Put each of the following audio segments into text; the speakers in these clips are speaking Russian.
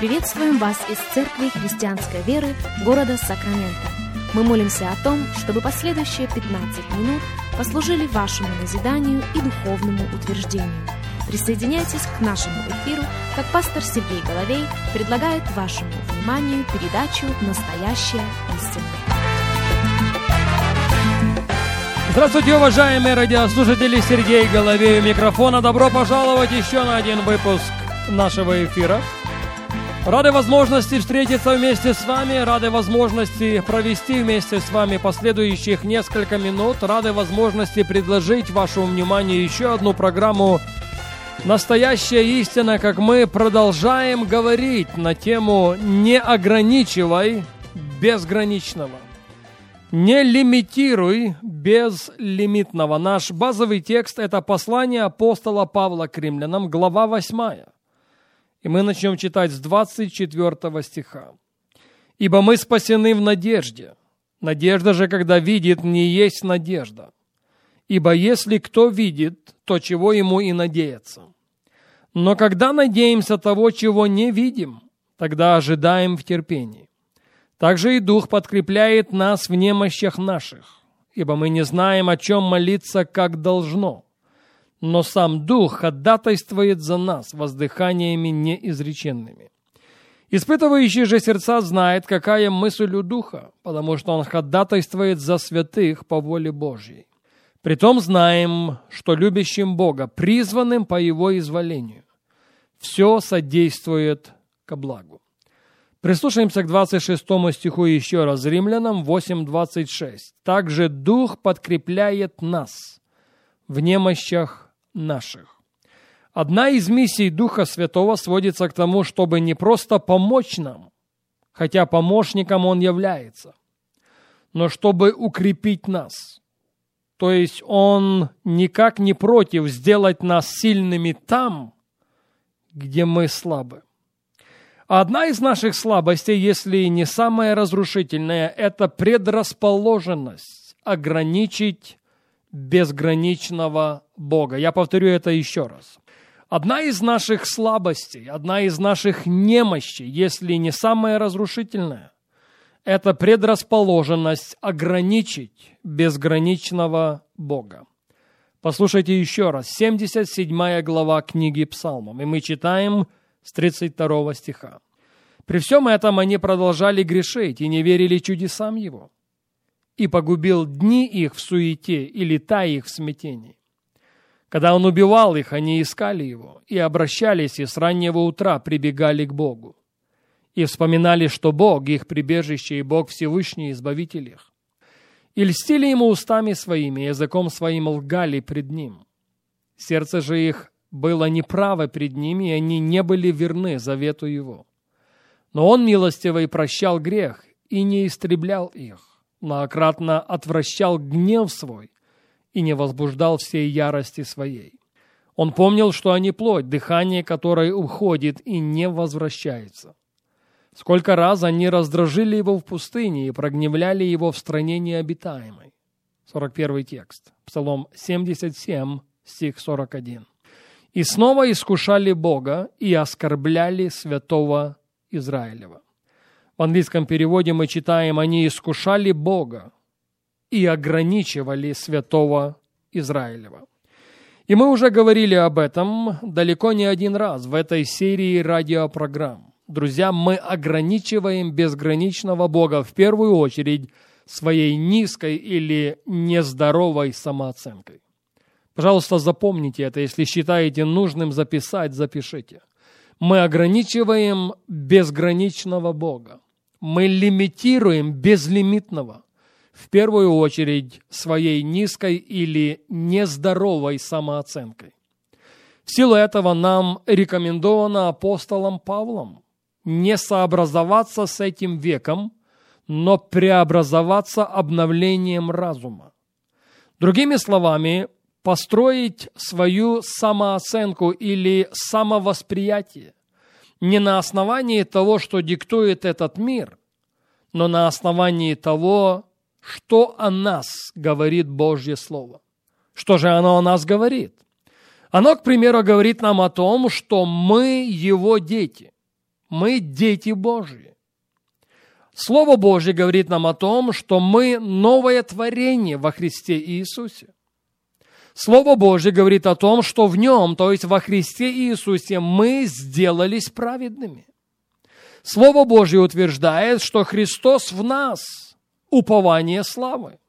Приветствуем вас из Церкви Христианской Веры города Сакраменто. Мы молимся о том, чтобы последующие 15 минут послужили вашему назиданию и духовному утверждению. Присоединяйтесь к нашему эфиру, как пастор Сергей Головей предлагает вашему вниманию передачу «Настоящая истина». Здравствуйте, уважаемые радиослушатели! Сергей Головей у микрофона. Добро пожаловать еще на один выпуск нашего эфира. Рады возможности встретиться вместе с вами, рады возможности провести вместе с вами последующих несколько минут, рады возможности предложить вашему вниманию еще одну программу «Настоящая истина», как мы продолжаем говорить на тему «Не ограничивай безграничного». Не лимитируй безлимитного. Наш базовый текст – это послание апостола Павла к римлянам, глава 8. И мы начнем читать с 24 стиха. «Ибо мы спасены в надежде. Надежда же, когда видит, не есть надежда. Ибо если кто видит, то чего ему и надеяться. Но когда надеемся того, чего не видим, тогда ожидаем в терпении. Также и Дух подкрепляет нас в немощах наших, ибо мы не знаем, о чем молиться, как должно. Но сам Дух ходатайствует за нас воздыханиями неизреченными. Испытывающий же сердца знает, какая мысль у Духа, потому что он ходатайствует за святых по воле Божьей. Притом знаем, что любящим Бога, призванным по Его изволению, все содействует ко благу. Прислушаемся к 26 стиху еще раз. Римлянам 8.26. «Также Дух подкрепляет нас в немощах наших». Одна из миссий Духа Святого сводится к тому, чтобы не просто помочь нам, хотя помощником Он является, но чтобы укрепить нас. То есть Он никак не против сделать нас сильными там, где мы слабы. Одна из наших слабостей, если не самая разрушительная, это предрасположенность ограничить безграничного Бога. Я повторю это еще раз. Одна из наших слабостей, одна из наших немощей, если не самая разрушительная, это предрасположенность ограничить безграничного Бога. Послушайте еще раз, 77 глава книги Псалмов, и мы читаем – с 32 стиха. При всем этом они продолжали грешить и не верили чудесам Его. И погубил дни их в суете и лета их в смятении. Когда Он убивал их, они искали Его и обращались, и с раннего утра прибегали к Богу. И вспоминали, что Бог их прибежище и Бог Всевышний Избавитель их. И льстили Ему устами своими, языком своим лгали пред Ним. Сердце же их было неправо пред ними, и они не были верны завету его. Но он милостивый прощал грех и не истреблял их, многократно отвращал гнев свой и не возбуждал всей ярости своей. Он помнил, что они плоть, дыхание которой уходит и не возвращается. Сколько раз они раздражили его в пустыне и прогневляли его в стране необитаемой. 41 текст. Псалом 77, стих 41 и снова искушали Бога и оскорбляли святого Израилева. В английском переводе мы читаем, они искушали Бога и ограничивали святого Израилева. И мы уже говорили об этом далеко не один раз в этой серии радиопрограмм. Друзья, мы ограничиваем безграничного Бога в первую очередь своей низкой или нездоровой самооценкой. Пожалуйста, запомните это. Если считаете нужным записать, запишите. Мы ограничиваем безграничного Бога. Мы лимитируем безлимитного. В первую очередь своей низкой или нездоровой самооценкой. В силу этого нам рекомендовано апостолом Павлом не сообразоваться с этим веком, но преобразоваться обновлением разума. Другими словами, построить свою самооценку или самовосприятие не на основании того, что диктует этот мир, но на основании того, что о нас говорит Божье Слово. Что же оно о нас говорит? Оно, к примеру, говорит нам о том, что мы Его дети. Мы дети Божьи. Слово Божье говорит нам о том, что мы новое творение во Христе Иисусе. Слово Божье говорит о том, что в Нем, то есть во Христе Иисусе, мы сделались праведными. Слово Божье утверждает, что Христос в нас – упование славы.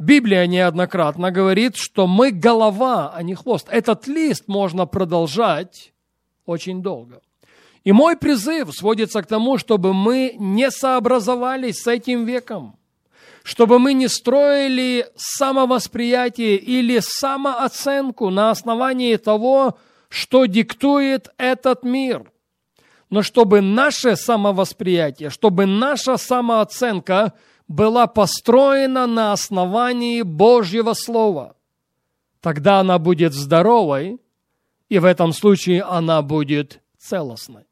Библия неоднократно говорит, что мы голова, а не хвост. Этот лист можно продолжать очень долго. И мой призыв сводится к тому, чтобы мы не сообразовались с этим веком, чтобы мы не строили самовосприятие или самооценку на основании того, что диктует этот мир, но чтобы наше самовосприятие, чтобы наша самооценка была построена на основании Божьего Слова. Тогда она будет здоровой, и в этом случае она будет целостной.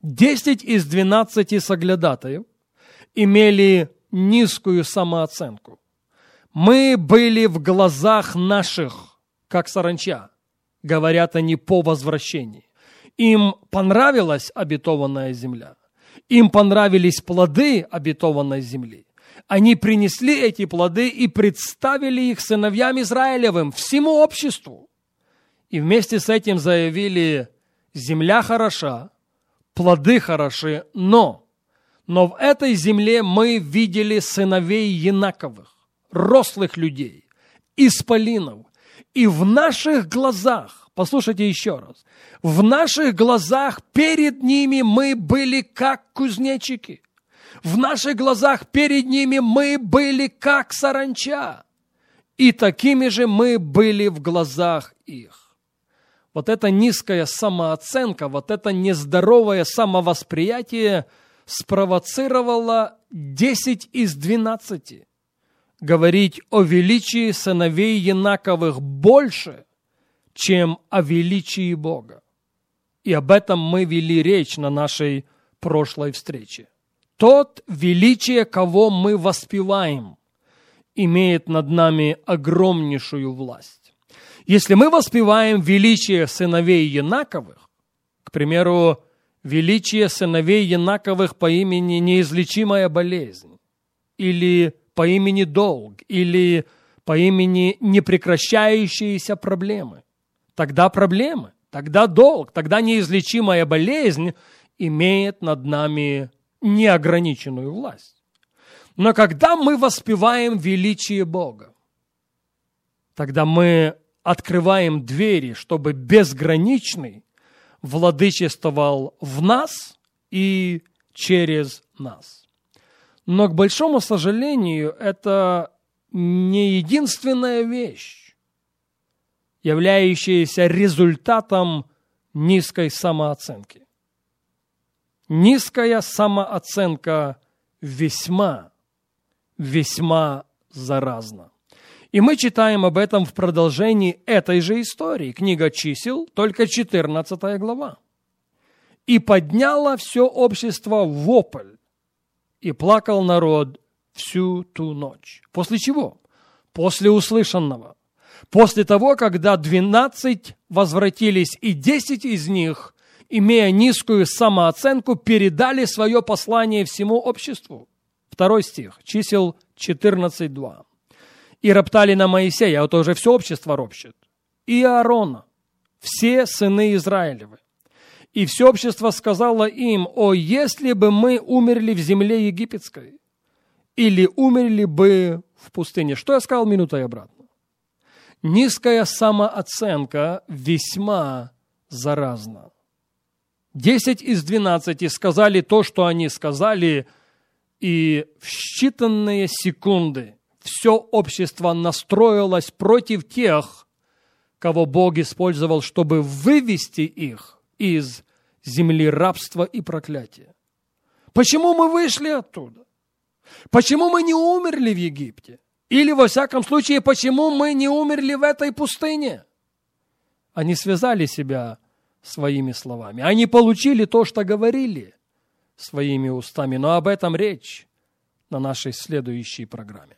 Десять из двенадцати соглядатаев имели низкую самооценку. Мы были в глазах наших, как саранча, говорят они по возвращении. Им понравилась обетованная земля. Им понравились плоды обетованной земли. Они принесли эти плоды и представили их сыновьям Израилевым, всему обществу. И вместе с этим заявили, земля хороша, плоды хороши, но, но в этой земле мы видели сыновей Янаковых, рослых людей, исполинов, и в наших глазах, послушайте еще раз, в наших глазах перед ними мы были как кузнечики. В наших глазах перед ними мы были как саранча. И такими же мы были в глазах их. Вот эта низкая самооценка, вот это нездоровое самовосприятие спровоцировало 10 из 12 говорить о величии сыновей Янаковых больше, чем о величии Бога. И об этом мы вели речь на нашей прошлой встрече. Тот величие, кого мы воспеваем, имеет над нами огромнейшую власть. Если мы воспеваем величие сыновей Янаковых, к примеру, величие сыновей Янаковых по имени неизлечимая болезнь, или по имени долг, или по имени непрекращающиеся проблемы, тогда проблемы – тогда долг, тогда неизлечимая болезнь имеет над нами неограниченную власть. Но когда мы воспеваем величие Бога, тогда мы открываем двери, чтобы безграничный владычествовал в нас и через нас. Но, к большому сожалению, это не единственная вещь, являющиеся результатом низкой самооценки. Низкая самооценка весьма, весьма заразна. И мы читаем об этом в продолжении этой же истории. Книга чисел, только 14 глава. «И подняло все общество вопль, и плакал народ всю ту ночь». После чего? После услышанного – После того, когда двенадцать возвратились, и десять из них, имея низкую самооценку, передали свое послание всему обществу. Второй стих, чисел 14.2. «И роптали на Моисея, а вот уже все общество ропщет, и Аарона, все сыны Израилевы. И все общество сказало им, о, если бы мы умерли в земле египетской, или умерли бы в пустыне. Что я сказал минутой обратно? Низкая самооценка весьма заразна. Десять из двенадцати сказали то, что они сказали, и в считанные секунды все общество настроилось против тех, кого Бог использовал, чтобы вывести их из земли рабства и проклятия. Почему мы вышли оттуда? Почему мы не умерли в Египте? Или, во всяком случае, почему мы не умерли в этой пустыне? Они связали себя своими словами. Они получили то, что говорили своими устами. Но об этом речь на нашей следующей программе.